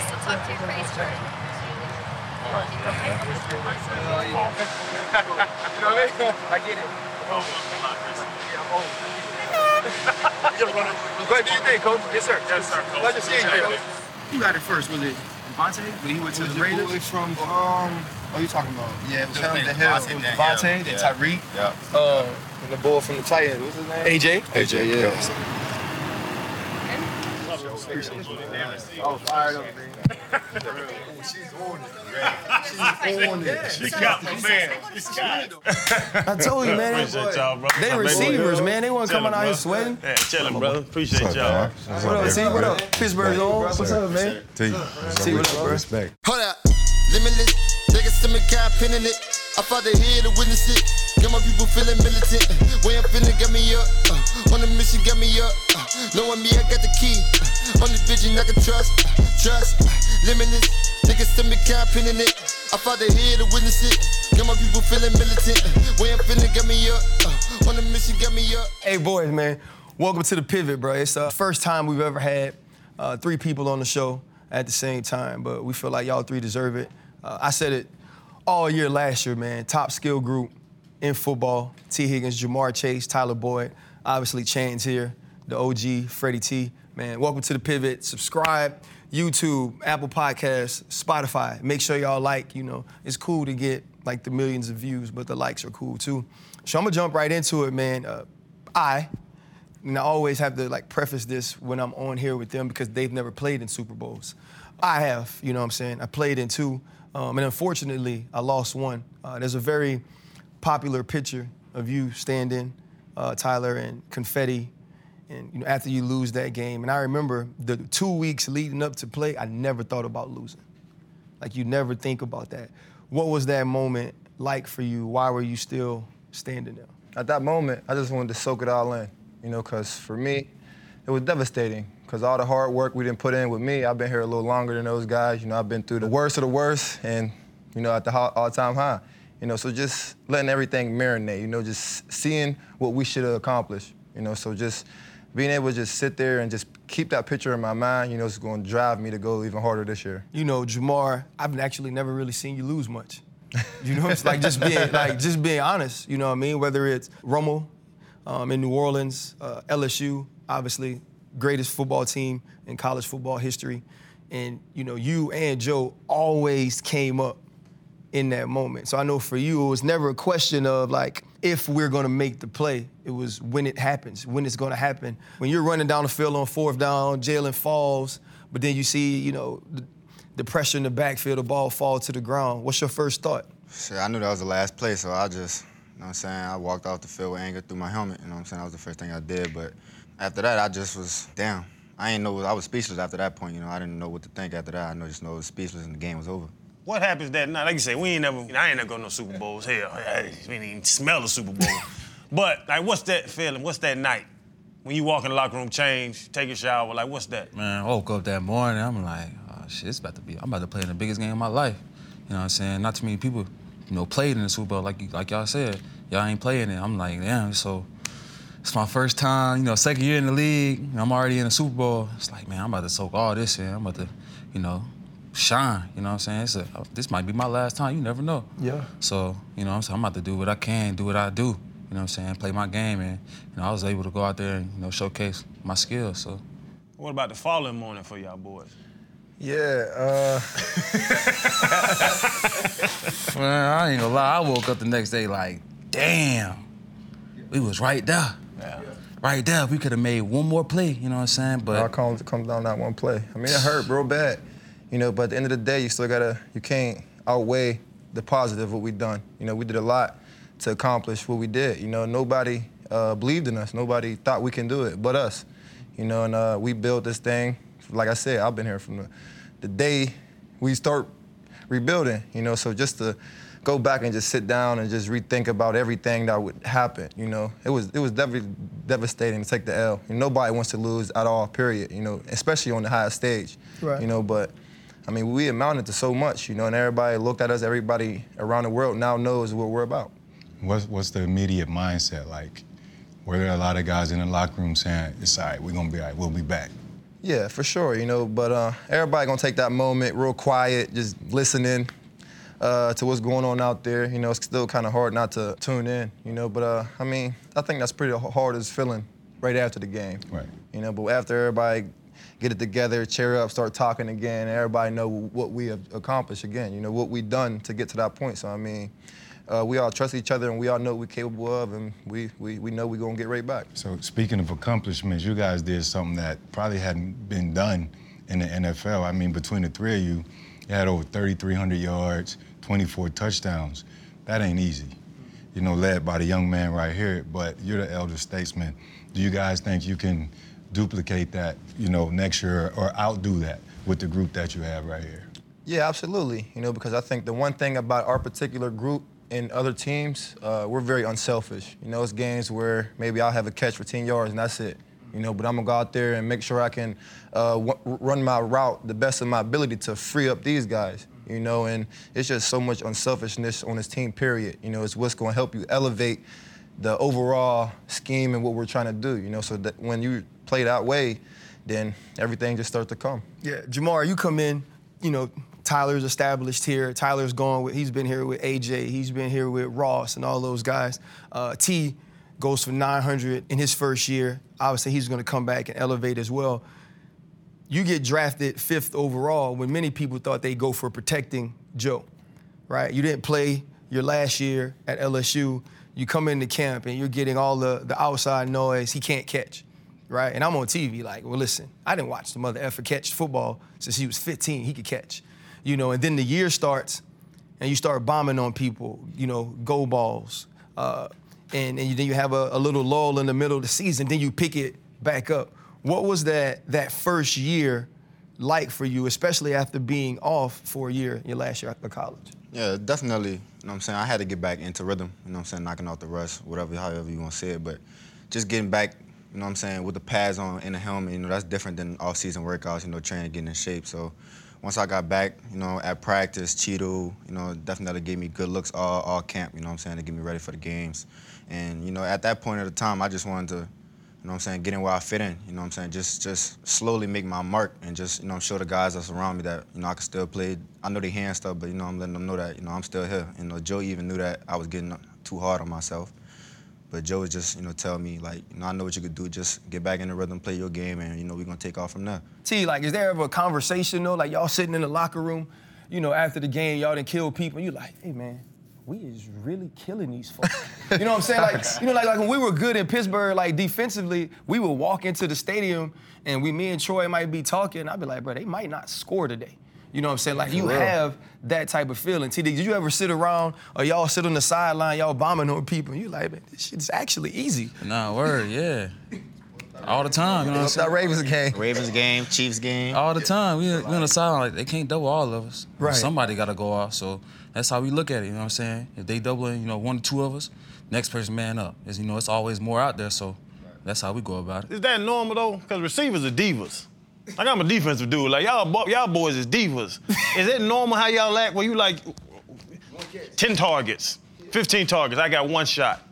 still talk to your face, Jordan. I get it. Go ahead, do your thing, coach. Yes, sir. Yes, sir. Pleasure seeing you, coach. Who got it first? Was it Davante when he went to the Raiders? from um. What are you talking about? Yeah, it was him. The hell. Davante, It was then Davante, him. then Yeah. Tyreek. Yeah. Uh, and the boy from the Titans. What's his name? AJ. AJ. Yeah. I was fired up, man. She's on it. She's on it. She got my man. She's got I told you, man. Appreciate y'all, bro. They receivers, man. They weren't coming out here sweating. Yeah, chilling, brother. Appreciate y'all. What up, T? What up? Pittsburgh on. What's up, man? T, T, what up, bro? respect. Hold up. Limitless. Niggas send me got pin it. I the head to witness it. Get my people feeling militant. Way I'm feeling, get me up. Uh, on the mission, get me up. Uh, knowing me, I got the key. Uh, on this vision, I can trust. Uh, trust. Uh, limitless. Niggas send me got pin it. I the head to witness it. Get my people feeling militant. Uh, way I'm feeling, get me up. Uh, on the mission, get me up. Hey, boys, man. Welcome to the Pivot, bro. It's the first time we've ever had uh, three people on the show at the same time, but we feel like y'all three deserve it. Uh, I said it all year last year, man. Top skill group in football. Tee Higgins, Ja'Marr Chase, Tyler Boyd, obviously Chan's here, the OG, Freddie T. Man, welcome to the Pivot. Subscribe, YouTube, Apple Podcasts, Spotify. Make sure y'all like, you know, it's cool to get like the millions of views, but the likes are cool too. So I'm gonna jump right into it, man. Uh, I, and I always have to like preface this when I'm on here with them because they've never played in Super Bowls. I have, you know what I'm saying? I played in two, um, and unfortunately, I lost one. Uh, there's a very popular picture of you standing, uh, Tyler, and confetti, and you know after you lose that game. And I remember the two weeks leading up to play, I never thought about losing. Like you never think about that. What was that moment like for you? Why were you still standing there? At that moment, I just wanted to soak it all in, you know, because for me, it was devastating. Because all the hard work we didn't put in with me, I've been here a little longer than those guys. You know, I've been through the worst of the worst, and you know, at the all-time high. You know, so just letting everything marinate. You know, just seeing what we should have accomplished. You know, so just being able to just sit there and just keep that picture in my mind. You know, it's going to drive me to go even harder this year. you know, Ja'Marr, I've actually never really seen you lose much. You know, it's like just being like just being honest. You know what I mean? Whether it's Rummel um, in New Orleans, uh, LSU, obviously greatest football team in college football history, and you know, you and Joe always came up in that moment. So I know for you, it was never a question of like if we're gonna make the play. It was when it happens, when it's gonna happen. When you're running down the field on fourth down, Jalen falls, but then you see, you know, the, the pressure in the backfield, the ball fall to the ground. What's your first thought? Shit, I knew that was the last play, so I just, you know what I'm saying, I walked off the field with anger through my helmet, you know what I'm saying? That was the first thing I did, but after that, I just was, down. I ain't know, I was speechless after that point, you know, I didn't know what to think after that. I know, just know I was speechless and the game was over. What happens that night? Like you say, we ain't never, I ain't never go to no Super Bowls. Hell, I ain't even smell a Super Bowl. but like, what's that feeling? What's that night? When you walk in the locker room, change, take a shower, like, what's that? Man, I woke up that morning, I'm like, oh shit, it's about to be, I'm about to play in the biggest game of my life. You know what I'm saying? Not too many people, you know, played in the Super Bowl like you- like y'all said. Y'all ain't playing it. I'm like, damn, so it's my first time, you know, second year in the league. and I'm already in the Super Bowl. It's like, man, I'm about to soak all this in. I'm about to, you know, shine. You know what I'm saying? It's a, this might be my last time. You never know. Yeah. So, you know I'm saying? I'm about to do what I can, do what I do. You know what I'm saying? Play my game. And, you know, I was able to go out there and, you know, showcase my skills. So, What about the following morning for y'all boys? Yeah, uh, Man, I ain't gonna lie. I woke up the next day like, damn, we was right there. Right there. We could have made one more play, you know what I'm saying? it all But comes, comes down that one play. I mean, it hurt real bad, you know, but at the end of the day, you still gotta, you can't outweigh the positive of what we done. You know, we did a lot to accomplish what we did. You know, nobody uh, believed in us. Nobody thought we can do it but us. You know, and uh, we built this thing. Like I said, I've been here from the, the day we start rebuilding, you know, so just to go back and just sit down and just rethink about everything that would happen, you know, it was it was dev- devastating to take the L. You know, nobody wants to lose at all, period, you know, especially on the highest stage, Right. you know, but I mean, we amounted to so much, you know, and everybody looked at us, everybody around the world now knows what we're about. What's what's the immediate mindset like Were there a lot of guys in the locker room saying, it's all right, we're going to be all right, we'll be back? Yeah, for sure, you know, but uh, everybody gonna take that moment real quiet, just listening uh, to what's going on out there. You know, it's still kind of hard not to tune in, you know, but uh, I mean, I think that's pretty hard as feeling right after the game. Right. You know, but after everybody get it together, cheer up, start talking again, everybody know what we have accomplished again, you know, what we done to get to that point. So, I mean, uh, we all trust each other and we all know what we're capable of and we, we, we know we're going to get right back. So speaking of accomplishments, you guys did something that probably hadn't been done in the NFL. I mean, between the three of you, you had over 3,300 yards, 24 touchdowns. That ain't easy. You know, led by the young man right here, but you're the elder statesman. Do you guys think you can duplicate that, you know, next year or outdo that with the group that you have right here? Yeah, absolutely. You know, because I think the one thing about our particular group and other teams, uh, we're very unselfish. You know, it's games where maybe I'll have a catch for 10 yards and that's it. You know, but I'm gonna go out there and make sure I can uh, w- run my route the best of my ability to free up these guys. You know, and it's just so much unselfishness on this team. Period. You know, it's what's gonna help you elevate the overall scheme and what we're trying to do. You know, so that when you play that way, then everything just starts to come. Yeah, Ja'Marr, you come in, you know, Tyler's established here. Tyler's gone with, he's been here with AJ. He's been here with Ross and all those guys. Uh, T goes for 900 in his first year. Obviously, he's going to come back and elevate as well. You get drafted fifth overall when many people thought they'd go for protecting Joe, right? You didn't play your last year at LSU. You come into camp and you're getting all the, the outside noise. He can't catch, right? And I'm on TV like, well, listen, I didn't watch the mother effer catch football since he was 15. He could catch you know, and then the year starts and you start bombing on people, you know, go balls. Uh, and, and then you have a, a, little lull in the middle of the season, then you pick it back up. What was that that first year like for you, especially after being off for a year, your last year of college? Yeah, definitely. You know what I'm saying? I had to get back into rhythm, you know what I'm saying, knocking off the rust, whatever, however you want to say it. But just getting back, you know what I'm saying, with the pads on and the helmet, you know, that's different than off-season workouts, you know, training, getting in shape. So once I got back, you know, at practice, Chido, you know, definitely gave me good looks all, all camp, you know what I'm saying, to get me ready for the games. And, you know, at that point of the time, I just wanted to, you know what I'm saying, get in where I fit in, you know what I'm saying, just just slowly make my mark and just, you know, show the guys that's around me that, you know, I can still play. I know they hand stuff, but, you know, I'm letting them know that, you know, I'm still here. You know, Joe even knew that I was getting too hard on myself. But Joe was just, you know, tell me like, you know, I know what you could do. Just get back in the rhythm, play your game, and you know, we're gonna take off from there. T, like, is there ever a conversation though, like y'all sitting in the locker room, you know, after the game, y'all done kill people, you like, hey man, we is really killing these folks. you know what I'm saying? Like, you know, like, like when we were good in Pittsburgh, like defensively, we would walk into the stadium and we, me and Troy might be talking. I'd be like, bro, they might not score today. You know what I'm saying? Like you have that type of feeling. TD, did you ever sit around or y'all sit on the sideline, y'all bombing on people, and you like, man, this shit's actually easy. Nah, word, yeah. All the time, you know what I'm saying? That Ravens game. Ravens game, Chiefs game. All the time. We, we on the sideline, like, they can't double all of us. Right. Somebody got to go off. So that's how we look at it, you know what I'm saying? If they doubling, you know, one or two of us, next person man up. It's, you know, it's always more out there, so that's how we go about it. Is that normal, though? Because receivers are divas. Like I'm a defensive dude. Like y'all, y'all boys is divas. is it normal how y'all act? Well, you like ten targets, fifteen targets. I got one shot.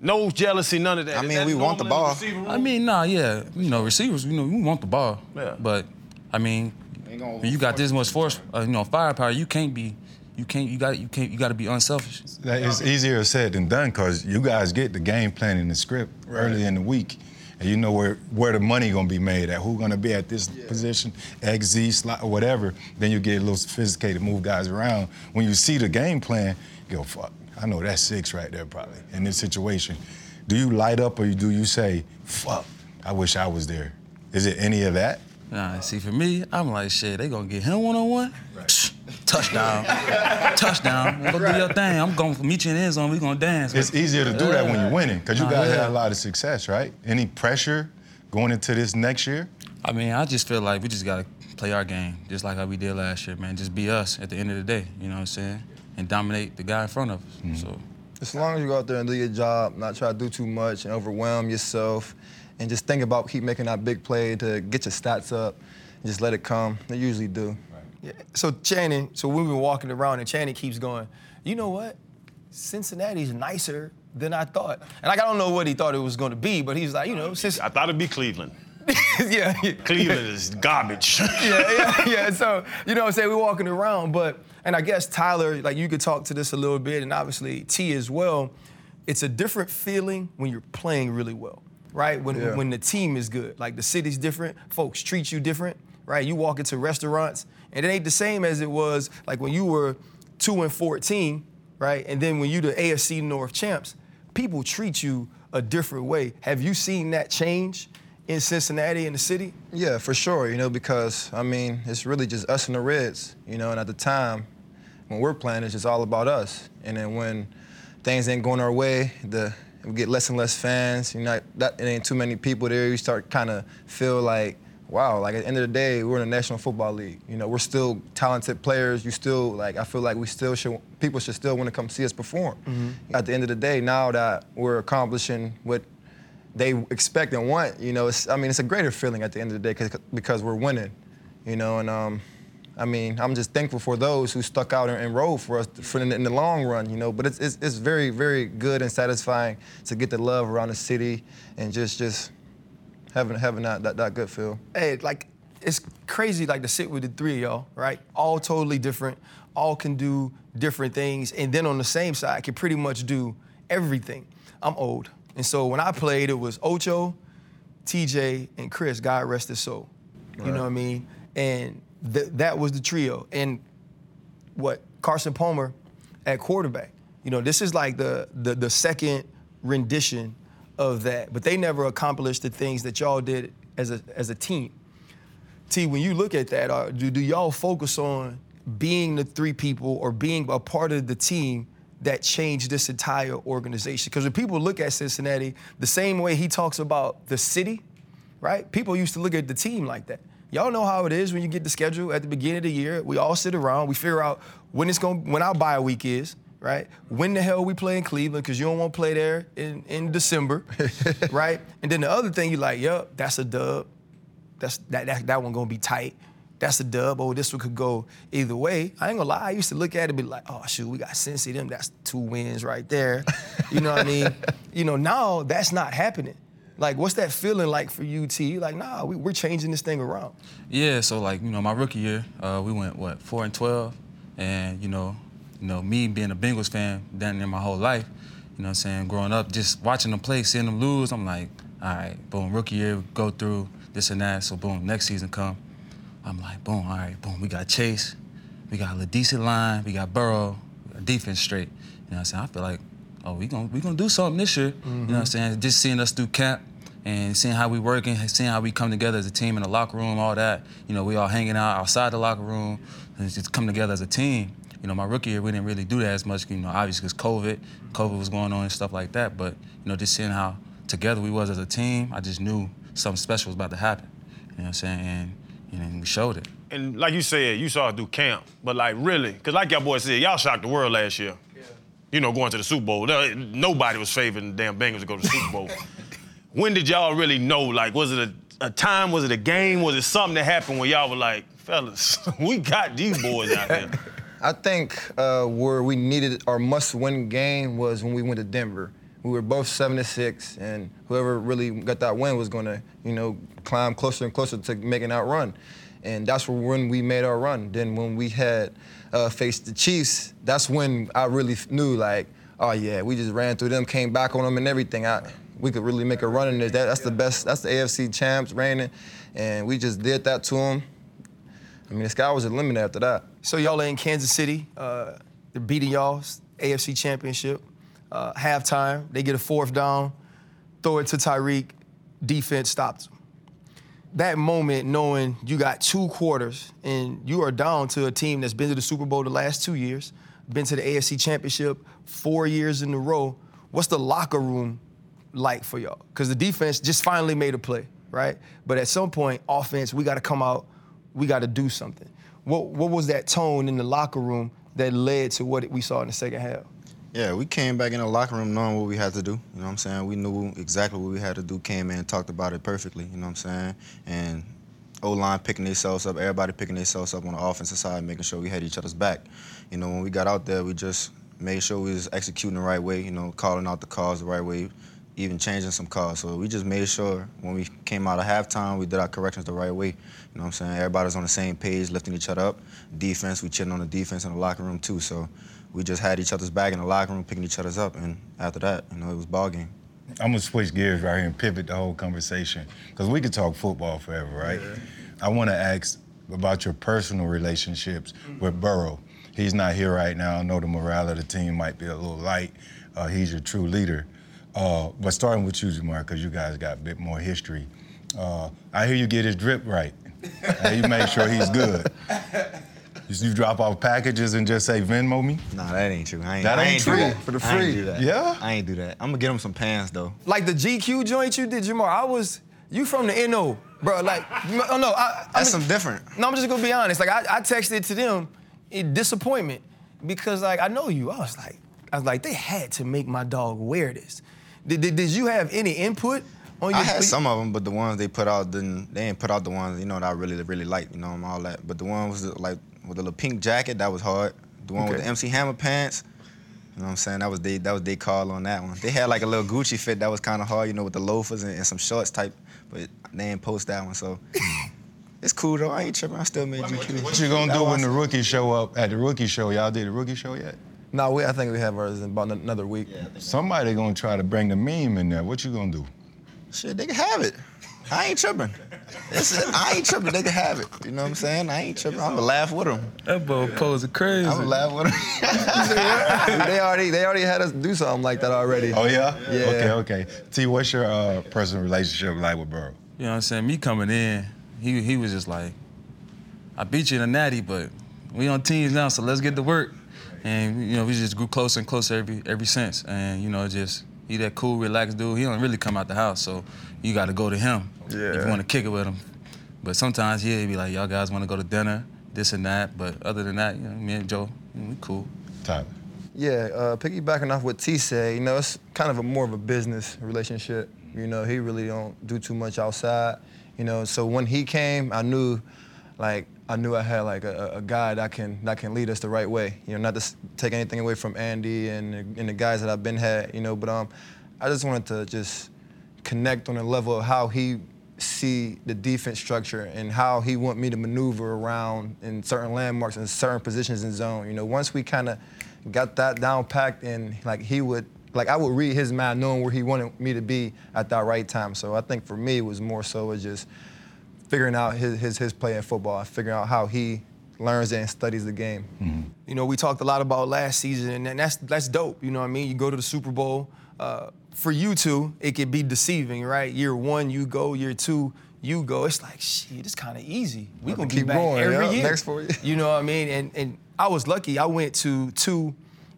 No jealousy, none of that. I mean, that we want the ball. in? I mean, nah, yeah. You know, receivers, you know, we want the ball. Yeah. But, I mean, when you got this much force, uh, you know, firepower, you can't be, you can't, you got, you can't, you got to be unselfish. That is easier said than done because you guys get the game plan in the script early in the week. And you know where, where the money gonna be made at, who's gonna be at this position, X, Z, slot, or whatever. Then you get a little sophisticated, move guys around. When you see the game plan, go, fuck, I know that's six right there probably in this situation. Do you light up or do you say, fuck, I wish I was there? Is it any of that? Nah, see, for me, I'm like, shit, they gonna get him one on one. Touchdown, touchdown. Go do your thing. I'm going to meet you in the end zone. We gonna dance. It's easier to do that when you're winning because you Nah, guys yeah. had a lot of success, right? Any pressure going into this next year? I mean, I just feel like we just gotta play our game, just like how we did last year, man. Just be us at the end of the day. You know what I'm saying? And dominate the guy in front of us. Mm-hmm. So. As long as you go out there and do your job, not try to do too much and overwhelm yourself, and just think about keep making that big play to get your stats up, and just let it come. They usually do. Yeah. So Channing, so we've been walking around and Channing keeps going, you know what? Cincinnati's nicer than I thought. And like I don't know what he thought it was going to be, but he's like, you know, since I thought it'd be Cleveland. yeah, yeah. Cleveland is garbage. yeah, yeah, yeah. So, you know what I'm saying? We're walking around, but, and I guess Tyler, like you could talk to this a little bit, and obviously T as well. It's a different feeling when you're playing really well, right? When, Yeah. when the team is good. Like the city's different, folks treat you different, right? You walk into restaurants, and it ain't the same as it was like when you were 2 and 14, right? And then when you the AFC North champs, people treat you a different way. Have you seen that change in Cincinnati in the city? Yeah, for sure. You know, because I mean, it's really just us and the Reds. You know, and at the time, when we're playing, it's just all about us. And then when things ain't going our way, the we get less and less fans. You know, that it ain't too many people there. You start kind of feel like, wow. Like at the end of the day, we're in the National Football League. You know, we're still talented players. You still like. I feel like we still should. People should still want to come see us perform. At the end of the day, now that we're accomplishing what they expect and want. You know, it's, I mean, it's a greater feeling at the end of the day because we're winning. You know, and um, I mean, I'm just thankful for those who stuck out and, and rode for us for in, the- in the long run. You know, but it's, it's it's very very good and satisfying to get the love around the city and just just having having that that, that good feel. hey, like it's crazy like to sit with the three of y'all, right? All totally different, all can do different things, and then on the same side can pretty much do everything. I'm old, and so when I played, it was Ocho, TJ, and Chris. God rest his soul. You know what I mean? And th- that was the trio. And what Carson Palmer at quarterback. You know, this is like the the, the second rendition of that, but they never accomplished the things that y'all did as a as a team. T, when you look at that, uh, do, do y'all focus on being the three people or being a part of the team that changed this entire organization? Because when people look at Cincinnati, the same way he talks about the city, right? People used to look at the team like that. Y'all know how it is when you get the schedule at the beginning of the year. We all sit around, we figure out when it's going, when our bye week is, right? When the hell we play in Cleveland because you don't want to play there in, in December, right? And then the other thing you're like, yep, that's a dub. That's that that, that one gonna be tight. That's a dub. Oh, this one could go either way. I ain't gonna lie. I used to look at it and be like, oh shoot, we got Cincy. Them, that's two wins right there. You know what I mean? You know, now that's not happening. Like, what's that feeling like for you, T? Like, nah, we, we're changing this thing around. Yeah, so like you know, my rookie year, uh, we went what four and twelve, and you know, you know, me being a Bengals fan down there my whole life, you know, what I'm saying growing up, just watching them play, seeing them lose, I'm like, all right, boom, rookie year, go through this and that, so boom, next season come, I'm like, boom, all right, boom, we got Chase, we got a decent line, we got Burrow, defense straight, you know, what I'm saying I feel like, oh, we gonna we gonna do something this year, you know, what I'm saying just seeing us through camp and seeing how we working, seeing how we come together as a team in the locker room, all that. You know, we all hanging out outside the locker room and just come together as a team. You know, my rookie year we didn't really do that as much. You know, obviously because COVID, COVID was going on and stuff like that. But you know, just seeing how together we was as a team, I just knew something special was about to happen. You know what I'm saying? And you know, we showed it. and like you said, you saw it through camp, but like really, because like y'all boys said, y'all shocked the world last year. Yeah. You know, going to the Super Bowl. Nobody was favoring the damn Bengals to go to the Super Bowl. when did y'all really know? Like, was it a, a time? Was it a game? Was it something that happened where y'all were like, fellas, we got these boys out there? I think uh, where we needed our must-win game was when we went to Denver. We were both seven to six, and whoever really got that win was going to, you know, climb closer and closer to making that run. And that's when we made our run. Then when we had uh, faced the Chiefs, that's when I really knew, like, oh yeah, we just ran through them, came back on them, and everything. I, we could really make a run in this. That, that's the best. That's the AFC champs reigning, and we just did that to them. I mean, the sky was the limit after that. So y'all are in Kansas City. Uh, they're beating y'all AFC Championship. Uh, halftime, they get a fourth down, throw it to Tyreek. Defense stops them. That moment, knowing you got two quarters and you are down to a team that's been to the Super Bowl the last two years, been to the AFC Championship four years in a row. What's the locker room like for y'all? Because the defense just finally made a play, right? But at some point, offense, we got to come out, we got to do something. What what was that tone in the locker room that led to what we saw in the second half? Yeah, we came back in the locker room knowing what we had to do. You know what I'm saying? We knew exactly what we had to do. Came in, talked about it perfectly. You know what I'm saying? And O line picking themselves up, everybody picking themselves up on the offensive side, making sure we had each other's back. You know, when we got out there, we just made sure we was executing the right way, you know, calling out the calls the right way, even changing some calls. So we just made sure when we came out of halftime, we did our corrections the right way. You know what I'm saying? Everybody's on the same page, lifting each other up. Defense, we chilling on the defense in the locker room too. So we just had each other's back in the locker room, picking each other's up, and after that, you know, it was ball game. I'm gonna switch gears right here and pivot the whole conversation because we could talk football forever, right? I want to ask about your personal relationships with Burrow. He's not here right now. I know the morale of the team might be a little light. Uh, he's your true leader. Uh, but starting with you, Ja'Marr, because you guys got a bit more history. Uh, I hear you get his drip right. and you make sure he's good. You drop off packages and just say Venmo me? Nah, that ain't true. I ain't, That I ain't ain't true? Do that. For the I ain't free. do that. Yeah? I ain't do that. I'm gonna get him some pants though. Like the GQ joint you did, Ja'Marr. I was you from the NO, bro. Like, oh no, I, I That's mean- some different. No, I'm just gonna be honest. Like I, I texted to them in disappointment because like I know you. I was like, I was like, they had to make my dog wear this. Did, did, did you have any input on your? I had some of them, but the ones they put out didn't. They didn't put out the ones you know that I really really liked. You know and all that. But the one was like with the little pink jacket that was hard. The one with the MC Hammer pants. You know what I'm saying? That was they that was they call on that one. They had like a little Gucci fit that was kind of hard, you know, with the loafers and, and some shorts type. But they didn't post that one, so it's cool though. I ain't tripping. I still made GQ. What you gonna do when was- the rookies show up at the rookie show? Y'all did the rookie show yet? No, we, I think we have ours in about an- another week. Somebody gonna try to bring the meme in there. What you gonna do? Shit, they can have it. I ain't tripping. It's, I ain't tripping. They can have it. You know what I'm saying? I ain't tripping. I'm gonna laugh with them. That boy posing crazy. I'm gonna laugh with them. they already they already had us do something like that already. Oh yeah? Yeah. Okay, okay. T, what's your uh, personal relationship like with Burrow? You know what I'm saying? Me coming in, he he was just like, I beat you in a natty, but we on teams now, so let's get to work. And you know, we just grew closer and closer every every since. And you know, just he that cool, relaxed dude. He don't really come out the house, so you got to go to him if you want to kick it with him. But sometimes yeah, he be like, y'all guys want to go to dinner, this and that. But other than that, you know, me and Joe, we cool. Tyler. Yeah, uh, piggybacking off what T said, you know, it's kind of a more of a business relationship. You know, he really don't do too much outside. You know, so when he came, I knew, like, I knew I had like a, a guy that can that can lead us the right way. You know, not to take anything away from Andy and and the guys that I've been had. You know, but um, I just wanted to just connect on the level of how he see the defense structure and how he want me to maneuver around in certain landmarks and certain positions in zone. You know, once we kind of got that down packed and like he would like I would read his mind knowing where he wanted me to be at that right time. So I think for me it was more so as just figuring out his his, his play in football, figuring out how he learns and studies the game. You know, we talked a lot about last season, and that's that's dope. You know what I mean? You go to the Super Bowl. Uh, for you two, it could be deceiving, right? Year one, you go. Year two, you go. It's like, shit, it's kind of easy. We gonna keep be back going, every yeah, year. next four years. You know what I mean? And and I was lucky. I went to two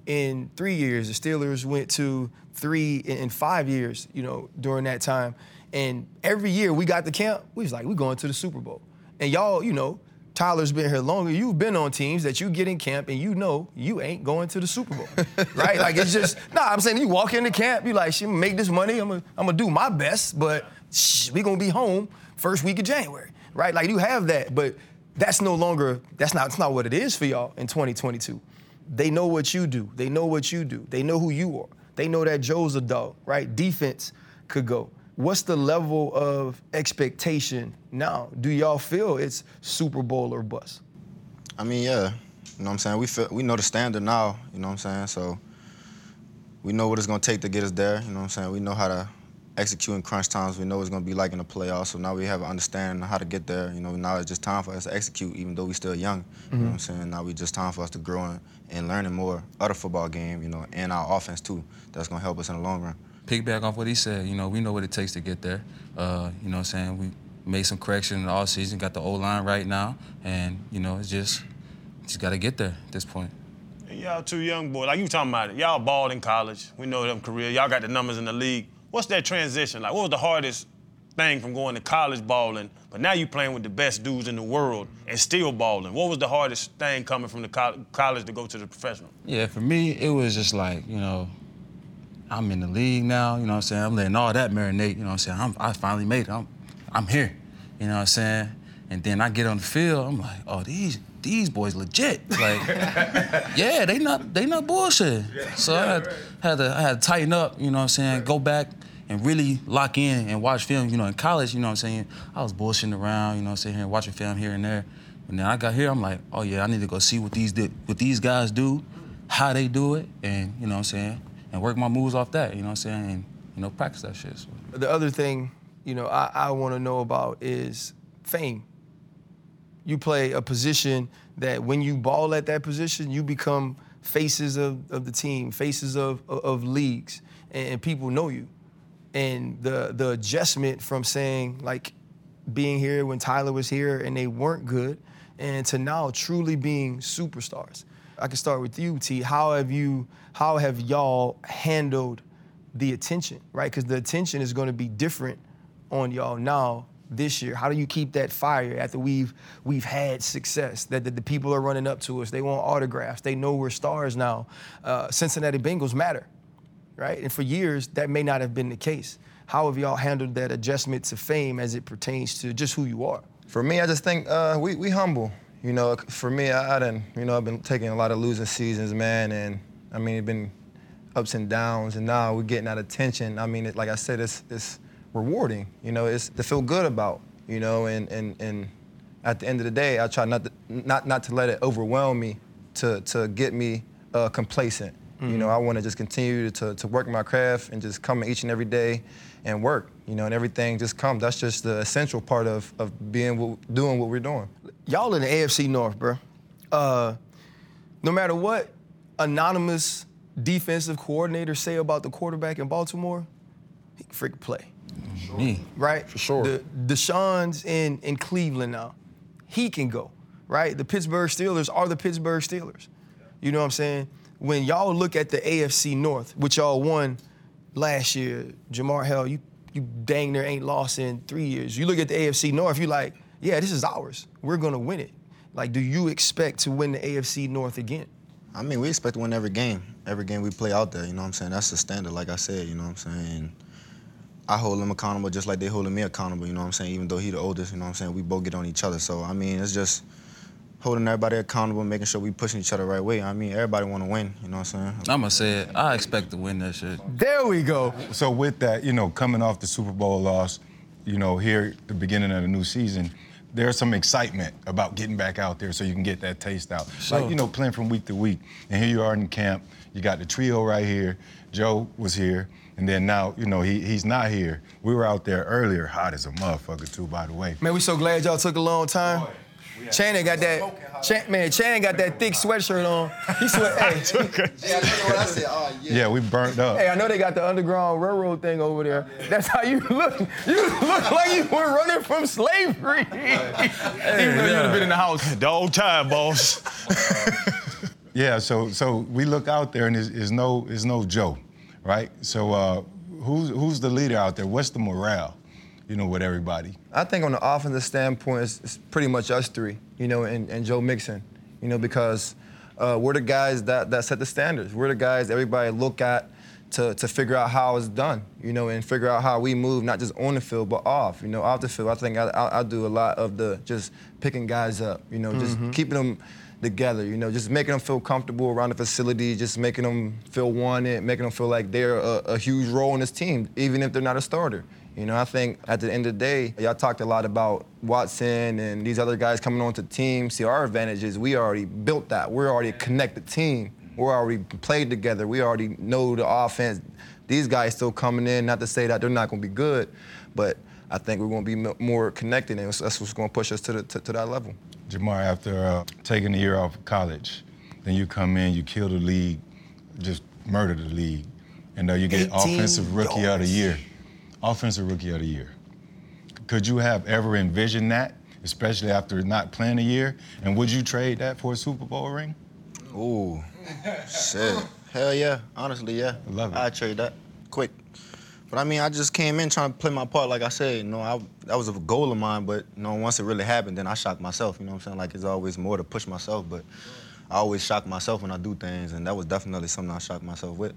in three years. The Steelers went to three in five years. You know, during that time, and every year we got to camp. We was like, we going to the Super Bowl. And y'all, you know, Tyler's been here longer. You've been on teams that you get in camp and you know you ain't going to the Super Bowl, right? Like it's just nah. I'm saying you walk into camp, you like, shit, make this money. I'm gonna, I'm gonna do my best, but shh, we gonna be home first week of January, right? Like you have that, but that's no longer. That's not. That's not what it is for y'all in 2022. They know what you do. They know what you do. They know who you are. They know that Joe's a dog, right? Defense could go. What's the level of expectation now? Do y'all feel it's Super Bowl or bust? I mean, yeah. You know what I'm saying? We feel, we know the standard now, you know what I'm saying? So we know what it's gonna take to get us there, you know what I'm saying? We know how to execute in crunch times. We know what it's gonna be like in the playoffs. So now we have an understanding of how to get there. You know, now it's just time for us to execute, even though we still young. You know what I'm mm-hmm. saying? Now we just time for us to grow and, and learning more of the football game, you know, and our offense too. That's gonna help us in the long run. Piggyback off what he said, you know, we know what it takes to get there. Uh, you know what I'm saying? We made some correction in the off season, got the O line right now, and you know, it's just just gotta get there at this point. Y'all two young boys, like you talking about it. Y'all balled in college. We know them career. Y'all got the numbers in the league. What's that transition like? What was the hardest thing from going to college balling, but now you playing with the best dudes in the world and still balling? What was the hardest thing coming from the col- college to go to the professional? Yeah, for me, it was just like, you know, I'm in the league now, you know what I'm saying? I'm letting all that marinate, you know what I'm saying? I'm, I finally made it. I'm, I'm here, you know what I'm saying? And then I get on the field, I'm like, oh, these these boys legit. Like, yeah, they not they not bullshit. So I had, had to I had to tighten up. You know what I'm saying? Go back and really lock in and watch film. You know, in college, you know what I'm saying? I was bullshitting around. You know, sitting here watching film here and there. And then I got here, I'm like, oh yeah, I need to go see what these what these guys do, how they do it, and you know what I'm saying, and work my moves off that. You know what I'm saying? And you know, practice that shit. So. The other thing, you know, I, I want to know about is fame. You play a position that when you ball at that position, you become faces of, of the team, faces of, of, of leagues, and, and people know you. And the the adjustment from saying like being here when Tyler was here and they weren't good, and to now truly being superstars. I can start with you, T. How have you how have y'all handled the attention, right? Because the attention is going to be different on y'all now this year. How do you keep that fire after we've we've had success? That, the people are running up to us, they want autographs, they know we're stars now. Uh, Cincinnati Bengals matter, right? And for years that may not have been the case. How have y'all handled that adjustment to fame as it pertains to just who you are? For me, I just think uh, we we humble. You know, for me, I, I done, you know, I've been taking a lot of losing seasons, man, and I mean, it's been ups and downs, and now we're getting that attention. I mean, it, like I said, it's it's rewarding. You know, it's to feel good about. You know, and and and at the end of the day, I try not to, not not to let it overwhelm me, to to get me uh, complacent. You know, I want to just continue to, to work my craft and just come each and every day and work. You know, and everything just comes. That's just the essential part of of being what, doing what we're doing. Y'all in the AFC North, bro. Uh, no matter what anonymous defensive coordinators say about the quarterback in Baltimore, he can freaking play. Me. right? For sure. The Deshaun's in in Cleveland now. He can go, right? The Pittsburgh Steelers are the Pittsburgh Steelers. You know what I'm saying? When y'all look at the AFC North, which y'all won last year, Ja'Marr Hell, you you dang there ain't lost in three years. You look at the AFC North, you like, yeah, this is ours. We're gonna win it. Like, do you expect to win the AFC North again? I mean, we expect to win every game. Every game we play out there, you know what I'm saying? That's the standard, like I said, you know what I'm saying? I hold him accountable just like they holding me accountable, you know what I'm saying? Even though he the oldest, you know what I'm saying? We both get on each other. So, I mean, it's just holding everybody accountable, making sure we pushing each other the right way. I mean, everybody want to win, you know what I'm saying? I'ma say it. I expect to win that shit. There we go. So with that, you know, coming off the Super Bowl loss, you know, here at the beginning of the new season, there's some excitement about getting back out there so you can get that taste out. Like, you know, playing from week to week. And here you are in camp. You got the trio right here. Joe was here. And then now, you know, he, he's not here. We were out there earlier, hot as a motherfucker, too, by the way. Man, we so glad y'all took a long time. Channing got that, Chan, man, Channing got that thick sweatshirt on. He sweat, hey, Yeah, I know what I said. Oh Yeah, we burnt up. hey, I know they got the Underground Railroad thing over there. That's how you look. You look like you were running from slavery. Even though you'd have been in the house. The old time, boss. Yeah, so so we look out there and it's, it's no it's no Joe, right? So uh, who's who's the leader out there? What's the morale, you know, with everybody? I think on the offensive standpoint, it's, it's pretty much us three, you know, and, and Joe Mixon, you know, because uh, we're the guys that, that set the standards. We're the guys everybody look at to, to figure out how it's done, you know, and figure out how we move, not just on the field, but off, you know, off the field. I think I, I, I do a lot of the just picking guys up, you know, just keeping them together, you know, just making them feel comfortable around the facility, just making them feel wanted, making them feel like they're a, a huge role in this team, even if they're not a starter. You know, I think at the end of the day, y'all talked a lot about Watson and these other guys coming onto the team. See, our advantage is we already built that. We're already a connected team. We're already played together. We already know the offense. These guys still coming in, not to say that they're not going to be good, but I think we're going to be more connected, and that's what's going to push us to, the, to, to that level. Ja'Marr, after uh, taking a year off of college, then you come in, you kill the league, just murder the league, and uh, you get offensive rookie of the year. Offensive rookie of the year. Could you have ever envisioned that, especially after not playing a year? And would you trade that for a Super Bowl ring? Ooh, shit. Hell yeah. Honestly, yeah. I love it. I'd trade that quick. But I mean, I just came in trying to play my part, like I said. You know, I, that was a goal of mine, but you know, once it really happened, then I shocked myself. You know what I'm saying? Like it's always more to push myself, but I always shock myself when I do things, and that was definitely something I shocked myself with.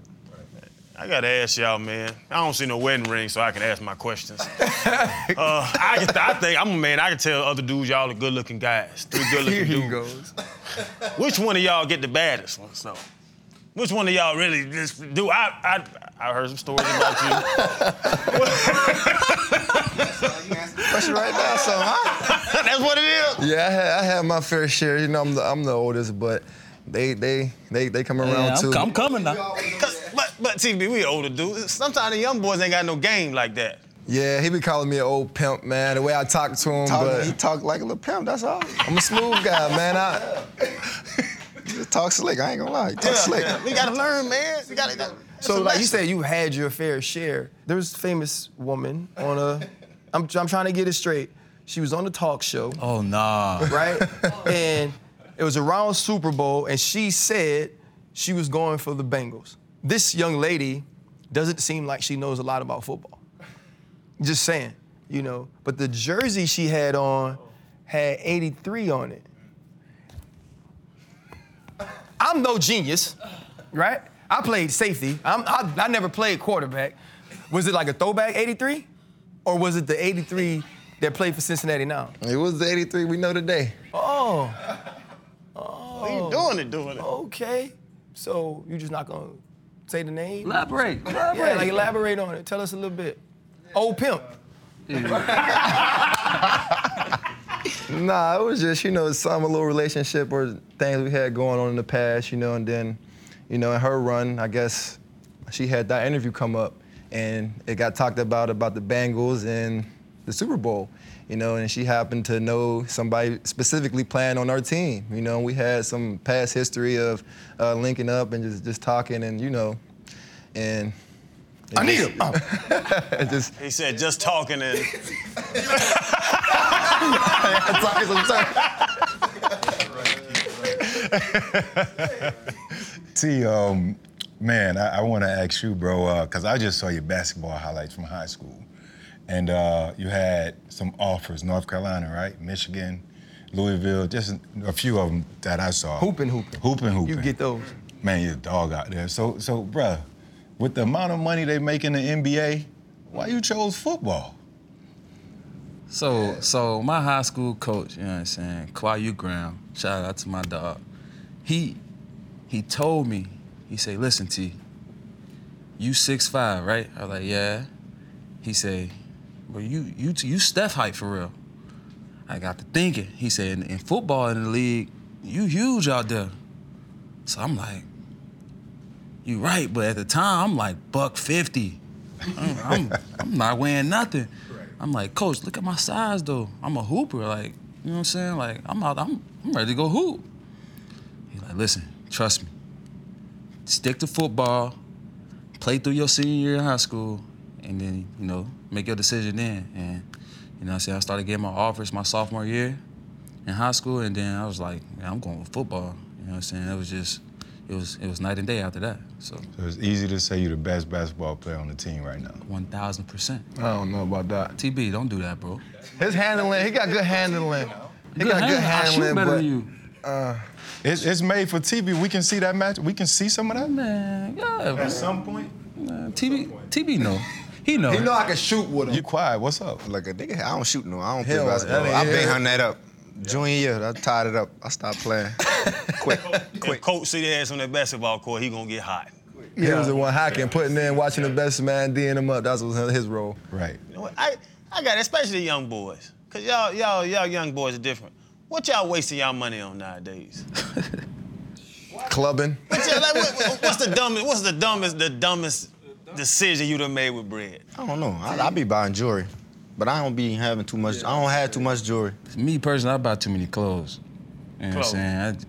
I gotta ask y'all, man. I don't see no wedding ring, so I can ask my questions. uh, I, can, I think I'm a man. I can tell other dudes y'all are good-looking guys. Three good-looking Here he dudes. goes. Which one of y'all get the baddest one? So, which one of y'all really just do? I I I heard some stories about you. Question right now, so huh? you. That's what it is. Yeah, I had, I had my fair share. You know, I'm the, I'm the oldest, but they they they they come around Yeah, too. I'm, I'm coming now. But but TB, we older dudes. Sometimes the young boys ain't got no game like that. Yeah, he be calling me an old pimp, man. The way I talk to him, Talk, but he talk like a little pimp. That's all. I'm a smooth guy, man. I, just talk slick. I ain't gonna lie. He talk slick. We gotta learn, man. We gotta. So like you said, you had your fair share. There was a famous woman on a. I'm, I'm trying to get it straight. She was on the talk show, Oh nah. right? and it was around Super Bowl, and she said she was going for the Bengals. This young lady doesn't seem like she knows a lot about football. Just saying, you know. But the jersey she had on had 83 on it. I'm no genius, right? I played safety. I'm, I, I never played quarterback. Was it like a throwback 83? Or was it the 83 that played for Cincinnati now? it was the 83 we know today. Oh, Oh. We ain't doing it, doing it. okay. So you're just not gonna say the name? Elaborate. Elaborate. Yeah, like elaborate on it. Tell us a little bit. Old pimp. Nah, it was just, you know, some a little relationship or things we had going on in the past, you know, and then, you know, in her run, I guess she had that interview come up and it got talked about about the Bengals and the Super Bowl, you know, and she happened to know somebody specifically playing on our team, you know, we had some past history of uh, linking up and just, just talking and, you know, and I need him. Oh. just He said just talking and talking sometimes. T, um, man, I, I want to ask you, bro, because I just saw your basketball highlights from high school. And uh, you had some offers, North Carolina, right? Michigan, Louisville, just a few of them that I saw. Hooping, hooping. Hooping, hooping. You get those. Man, you're a dog out there. So, so, bruh, with the amount of money they make in the NBA, why you chose football? So, so my high school coach, you know what I'm saying, Kwayu Graham, shout out to my dog. He he told me, he said, listen, T, you 6'5", right? I was like, yeah. He said, but you you you Steph height for real. I got to thinking. He said, in, in football in the league, you huge out there. So I'm like, you right, but at the time I'm like buck 50. I'm, I'm, I'm not weighing nothing. I'm like, coach, look at my size though. I'm a hooper. Like, you know what I'm saying? Like, I'm out, I'm, I'm ready to go hoop. He's like, listen, trust me. Stick to football, play through your senior year in high school, and then, you know, make your decision then. And, you know I'm saying? I started getting my offers my sophomore year in high school, and then I was like, man, I'm going with football. You know what I'm saying? It was just, it was, it was night and day after that. So, So it's easy to say you're the best basketball player on the team right now. 1,000%. I don't know about that. TB, don't do that, bro. His handling, he got good handling. He got good handling. I shoot handling, better but than you. Uh, It's, it's made for TV. We can see that match. We can see some of that. Man, yeah. At some point. Man, TB, TB know. He know. he know I can shoot with him. You quiet. What's up? Like a nigga, I don't shoot no. I don't Hell, play basketball. that ain't I been it. hunting that up. Junior year, I tied it up. I stopped playing. Quick. if coach see their ass on that basketball court, he gonna get hot. He was the one hacking, putting in, watching the best man, D'ing him up. That was his role. Right. You know what? I I got it, especially the young boys. Cause y'all y'all y'all young boys are different. What y'all wasting y'all money on nowadays? Clubbing. What's, your- like, what- what- what's the dumbest? What's the dumbest? The dumbest decision you done made with bread? I don't know. I, I be buying jewelry, but I don't be having too much. I don't have too much jewelry. Me personally, I buy too many clothes. You know Clothes. what I'm saying?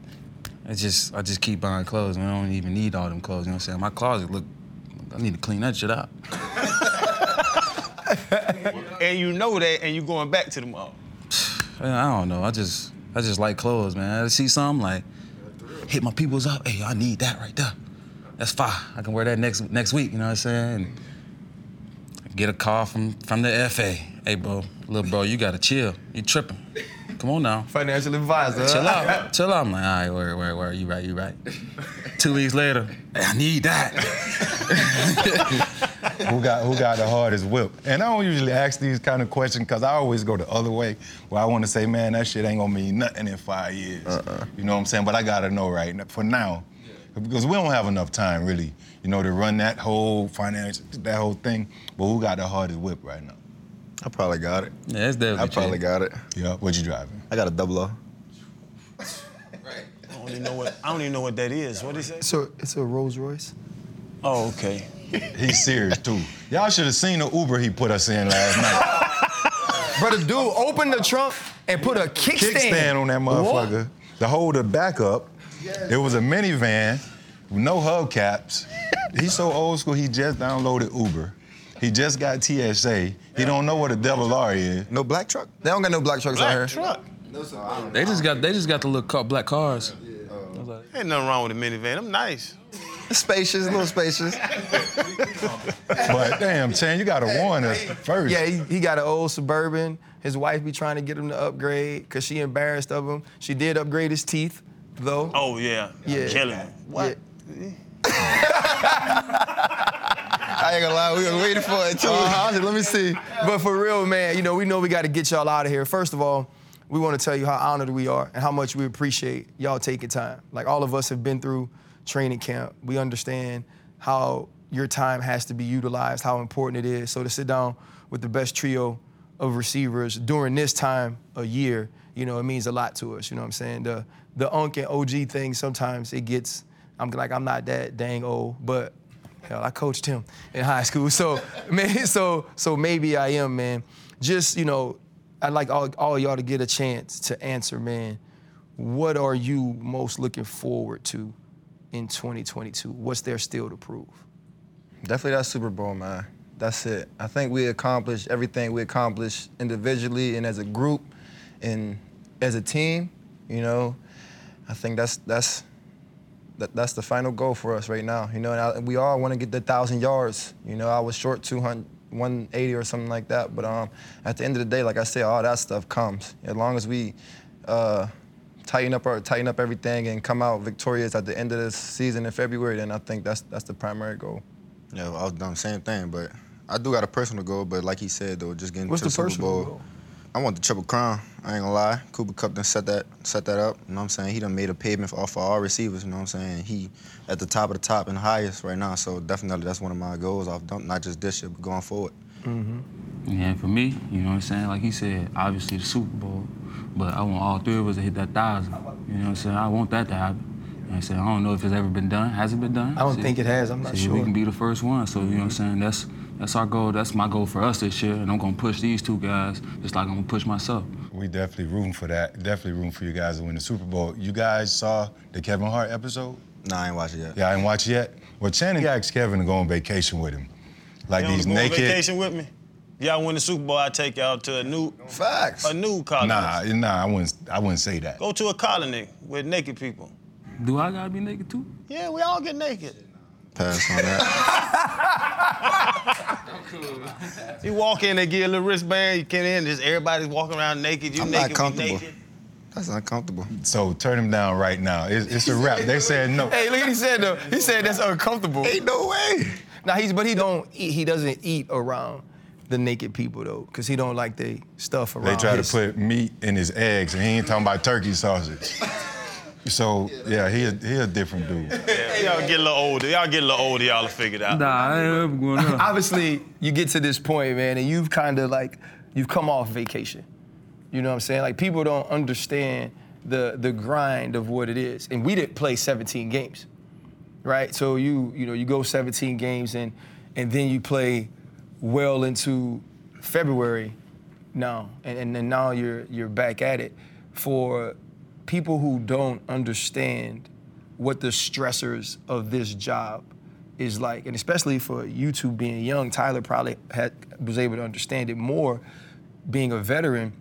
I, I just I just keep buying clothes. and I don't even need all them clothes. You know what I'm saying? My closet look. I need to clean that shit up. And you know that, and you going back to them all. I I don't know. I just I just like clothes, man. I see something like hit my peoples up. Hey, I need that right there. That's fine. I can wear that next next week. You know what I'm saying? And get a call from from the FA. Hey, bro, little bro, you gotta chill. You tripping. Come on now. Financial advisor. Chill out. Chill out. I'm like, all right, where, where, where? You right, you right. Two weeks later, hey, I need that. who got who got the hardest whip? And I don't usually ask these kind of questions because I always go the other way, where I want to say, man, that shit ain't gonna mean nothing in five years. Uh-uh. You know what I'm saying? But I gotta know right now, for now, because we don't have enough time really, you know, to run that whole finance, that whole thing. But who got the hardest whip right now? I probably got it. Yeah, it's definitely I probably got it. Yeah, what you driving? I got a double O. I don't even know what I don't even know what that is. What is it? So it's a Rolls Royce. Oh, okay. He's serious too. Y'all should have seen the Uber he put us in last night. Brother, dude, open the trunk and put a kickstand. Kickstand on that motherfucker to hold the back up. It was a minivan with no hubcaps. He's so old school. He just downloaded Uber. He just got TSA. He don't know what a double R is. No black truck? They don't got no black trucks out here. No truck. They just got they just got the little car, black cars. Ain't nothing wrong with a minivan. I'm nice. Spacious, a little spacious. But damn, Chan, you gotta warn us first. Yeah, he, he got an old Suburban. His wife be trying to get him to upgrade because she embarrassed of him. She did upgrade his teeth, though. Oh yeah. Yeah. Killing me. What? I ain't gonna lie, we were waiting for it too. Uh, I said, let me see. But for real, man, you know, we know we got to get y'all out of here. First of all, we want to tell you how honored we are and how much we appreciate y'all taking time. Like all of us have been through training camp. We understand how your time has to be utilized, how important it is. So to sit down with the best trio of receivers during this time of year, you know, it means a lot to us. You know what I'm saying? The the Unk and OG thing sometimes it gets. I'm like I'm not that dang old, but hell, I coached him in high school. So man, so so maybe I am, man. Just you know, I'd like all, all y'all to get a chance to answer, man. What are you most looking forward to in 2022? What's there still to prove? Definitely that Super Bowl, man. That's it. I think we accomplished everything we accomplished individually and as a group and as a team. You know, I think that's that's that, that's the final goal for us right now. You know, and, I, we all want to get the thousand yards. You know, I was short 200, 180 or something like that. But um, at the end of the day, like I said, all that stuff comes as long as we uh, tighten up our tighten up everything and come out victorious at the end of the season in February. Then I think that's that's the primary goal. Yeah, I was done the same thing, but I do got a personal goal. But like he said though, just getting What's to the the Super personal Bowl. goal? I want the triple crown. I ain't gonna lie. Cooper Kupp done set that set that up. You know what I'm saying? He done made a pavement for, for all receivers. You know what I'm saying? He at the top of the top and highest right now. So definitely that's one of my goals. Off not just this year, but going forward. Mhm. And for me, you know what I'm saying? Like he said, obviously the Super Bowl, but I want all three of us to hit that thousand. You know what I'm saying? I want that to happen. You know what I'm saying? I don't know if it's ever been done. Has it been done? I don't think it has. I'm not See, sure. We can be the first one. So, you know what I'm saying? That's that's our goal. That's my goal for us this year. And I'm gonna push these two guys just like I'm gonna push myself. We definitely rooting for that. Definitely rooting for you guys to win the Super Bowl. You guys saw the Kevin Hart episode? Nah, I ain't watch it yet. Yeah, I ain't watch it yet. Well, Channing asked Kevin to go on vacation with him. Like You wanna these go on naked. vacation with me? Y'all win the Super Bowl, I take y'all to a new Facts. a new colony. Nah, nah, I wouldn't. I wouldn't say that. Go to a colony with naked people. Do I gotta be naked too? Yeah, we all get naked. Pass on that. You walk in, they give you a little wristband, you get in, just everybody's walking around naked. You I'm not naked, we comfortable. naked. That's uncomfortable. So turn him down right now. It's, it's a wrap. They said no. Hey, look what he said though. He said that's uncomfortable. Ain't no way. Now he's but he don't eat, he doesn't eat around the naked people though, because he don't like the stuff around. They try to put meat in his eggs, and he ain't talking about turkey sausage. So yeah, he a, he a different dude. Y'all get a little older. Y'all get a little older, y'all will figure it out. Nah, I ain't ever going up. obviously you get to this point, man, and you've kind of like you've come off vacation. You know what I'm saying? Like people don't understand the the grind of what it is. And we didn't play 17 games. Right? So you you know, you go 17 games and and then you play well into February now. And and then now you're you're back at it. For people who don't understand what the stressors of this job is like, and especially for you two being young, Tyler probably had, was able to understand it more being a veteran.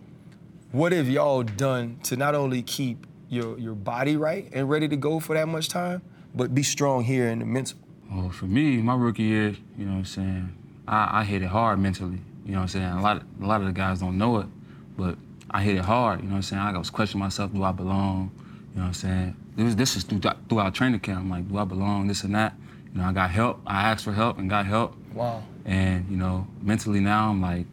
What have y'all done to not only keep your, your body right and ready to go for that much time, but be strong here in the mental? Well, for me, my rookie year, you know what I'm saying, I, I hit it hard mentally. You know what I'm saying? A lot, a lot of the guys don't know it, but I hit it hard. You know what I'm saying? I was questioning myself, do I belong? You know what I'm saying? Was, this is through, throughout training camp. I'm like, do I belong? This and that. You know, I got help. I asked for help and got help. Wow. And you know, mentally now I'm like,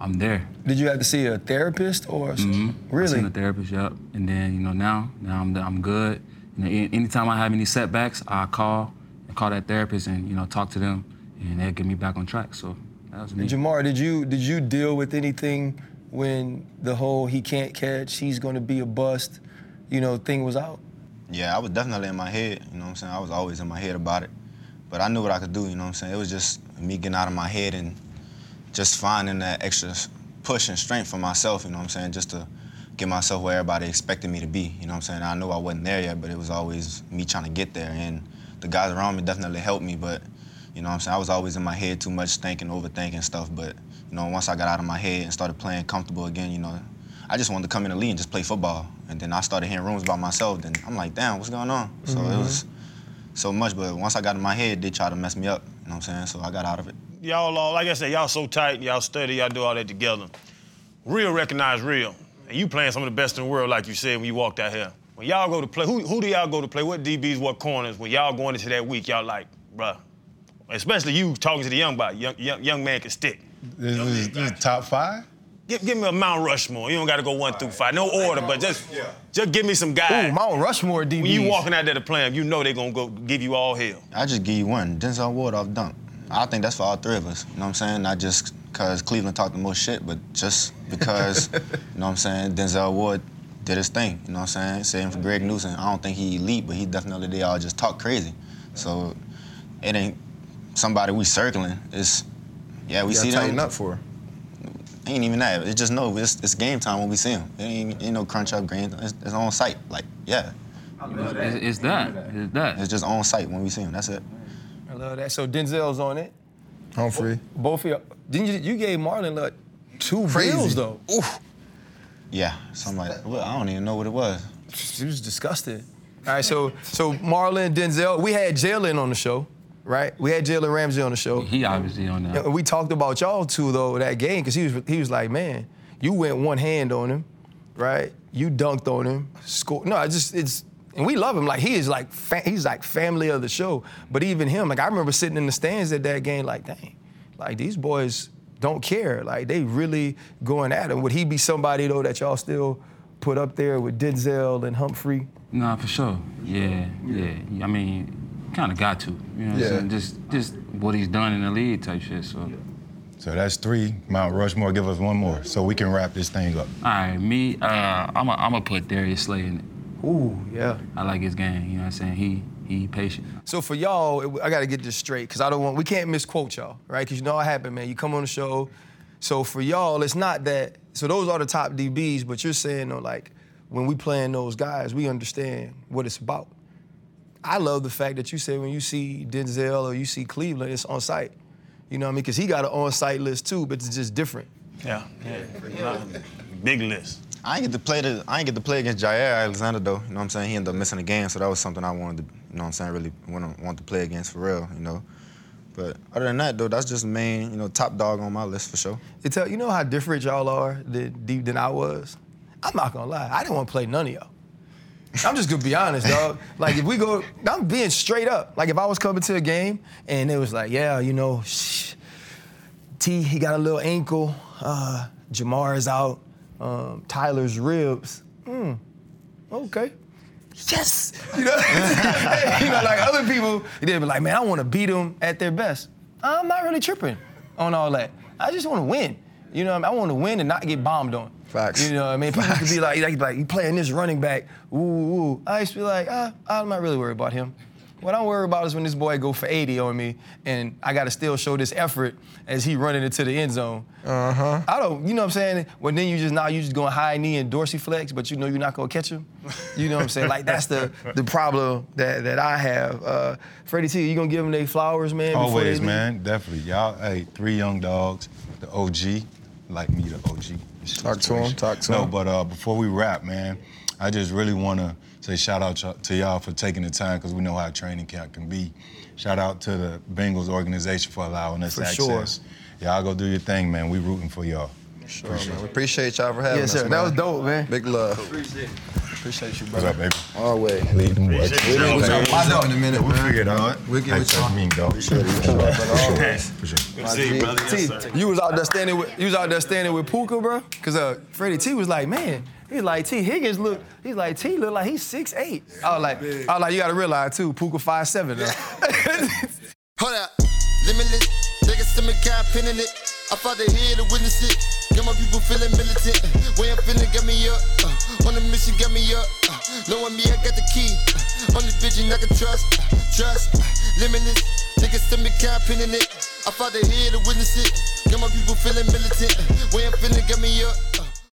I'm there. Did you have to see a therapist or Mhm. I really? seen a therapist, yep. And then you know now, now I'm I'm good. You know, anytime I have any setbacks, I call and call that therapist and you know talk to them, and they'll get me back on track. So that was me. Ja'Marr, did you did you deal with anything when the whole he can't catch, he's going to be a bust, you know, thing was out? Yeah, I was definitely in my head, you know what I'm saying? I was always in my head about it. But I knew what I could do, you know what I'm saying? It was just me getting out of my head and just finding that extra push and strength for myself, you know what I'm saying? Just to get myself where everybody expected me to be, you know what I'm saying? I knew I wasn't there yet, but it was always me trying to get there. And the guys around me definitely helped me, but you know what I'm saying? I was always in my head too much, thinking, overthinking stuff. But, you know, once I got out of my head and started playing comfortable again, you know, I just wanted to come in the league and just play football. And then I started hearing rumors about myself. Then I'm like, damn, what's going on? So it mm-hmm. was so much. But once I got in my head, they tried to mess me up. You know what I'm saying? So I got out of it. Y'all, all, like I said, y'all so tight, y'all study, y'all do all that together. Real recognize real. And you playing some of the best in the world, like you said when you walked out here. When y'all go to play, who, who do y'all go to play? What DBs, what corners? When y'all going into that week, y'all like, bruh. Especially you talking to the young boy, young, young, young man can stick. This is, top five? Give, give me a Mount Rushmore. You don't got to go one through five. No order, but just, just give me some guys. Ooh, Mount Rushmore DBs. When you walking out there to play 'em, you know they're gonna go give you all hell. I just give you one, Denzel Ward off dunk. I think that's for all three of us. You know what I'm saying? Not just because Cleveland talked the most shit, but just because, you know what I'm saying, Denzel Ward did his thing. You know what I'm saying? Same for Greg Newsome. I don't think he elite, but he definitely they all just talk crazy. So it ain't somebody we circling. It's yeah, we see gotta them. tighten up for. Ain't even that. It's just no. It's, it's game time when we see him. It ain't, ain't no crunch up game. It's, it's on site. Like yeah, It's, it's that. It's that. it's just on site when we see him. That's it. I love that. So Denzel's on it. Humphrey. Both of you. Didn't you? You gave Marlon like two Crazy. bills though. Oof. Yeah, something like that. Well, I don't even know what it was. She was disgusted. All right, so so Marlon, Denzel, we had Jalen on the show, right? We had Jalen Ramsey on the show. He obviously on that. And we talked about y'all two though that game because he was he was like, man, you went one hand on him, right? You dunked on him, scored. No, I just it's and we love him. Like he is like fa- he's like family of the show. But even him, like I remember sitting in the stands at that game, like dang, like these boys don't care. Like they really going at him. Would he be somebody though that y'all still put up there with Denzel and Humphrey? Nah, for sure. Yeah, yeah. I mean, kind of got to. You know what Yeah. I'm saying? Just, just what he's done in the league type shit. So, So that's three. Mount Rushmore, give us one more so we can wrap this thing up. All right, me, uh, I'm gonna put Darius Slay in it. Ooh, yeah. I like his game. You know what I'm saying? He, he patient. So for y'all, I got to get this straight because I don't want we can't misquote y'all, right? Because you know what happened, man. You come on the show. So for y'all, it's not that. So those are the top DBs, but you're saying though, like when we playing those guys, we understand what it's about. I love the fact that you say when you see Denzel or you see Cleveland, it's on site. You know what I mean? Because he got an on site list too, but it's just different. Yeah, yeah. Big list. I ain't get to play the I ain't get to play against Jaire Alexander though. You know what I'm saying? He ended up missing the game, so that was something I wanted to, you know what I'm saying, really want want to play against for real, you know. But other than that though, that's just the main, you know, top dog on my list for sure. It tell you know how different y'all are than, than I was. I'm not gonna lie, I didn't want to play none of y'all. I'm just gonna be honest, dog. Like if we go, I'm being straight up. Like if I was coming to a game and it was like, yeah, you know, shh, T, he got a little ankle. Uh, Ja'Marr is out. Um, Tyler's ribs. Hmm. Okay. Yes. You know, you know, like other people, they'd be like, man, I want to beat them at their best. I'm not really tripping on all that. I just want to win. You know, I, mean? I want to win and not get bombed on. Facts. You know, what I mean, people could be like, like, like, you playing this running back, ooh, ooh. I used to be like, ah, I'm not really worried about him. What I'm worried about is when this boy go for 80 on me, and I got to still show this effort as he running into the end zone. Uh huh. I don't, you know what I'm saying? Well, then you just now you just going high knee and dorsiflex, but you know you're not gonna catch him. You know what I'm saying? Like that's the the problem that that I have. Uh, Freddie T, you gonna give them their flowers, man? before they Always, man. Definitely. Y'all, hey, three young dogs, the OG, like me, the OG. Talk to him. talk to him. No, but uh, before we wrap, man, I just really want to say shout out to- to y'all for taking the time because we know how training camp can be. Shout out to the Bengals organization for allowing us For sure. access. Y'all go do your thing, man. We rooting for y'all. Sure, man. We appreciate y'all for having Yes, us. sir. Man. That was dope, man. Big love. Appreciate you, bro. What's up, baby? Always. Lead them boys. Appreciate We'll get with y'all in a minute, We'll man. figure it out. We'll get with Thanks, y'all. mean, dog. Okay. For sure. Good to see you, brother. T, sir. you was out there standing with you was out there standing with Puka, bro. Cause uh, Freddie T was like, man, he's like Tee Higgins look, he's like T look like he's six eight. I was like, I was like, you gotta realize too, Puka five seven. Hold up, limitless. Take a stomach, got a pin in it. I fought the head to witness it. Got my people feeling militant. Way I'm feeling, got me up. Uh, on the mission, got me up. Uh, knowing me, I got the key. Uh, on this vision, I can trust. Uh, trust. Limitless. Take a stomach, got a pin in it. I fought the head to witness it. Got my people feeling militant. Way I'm feeling, got me up.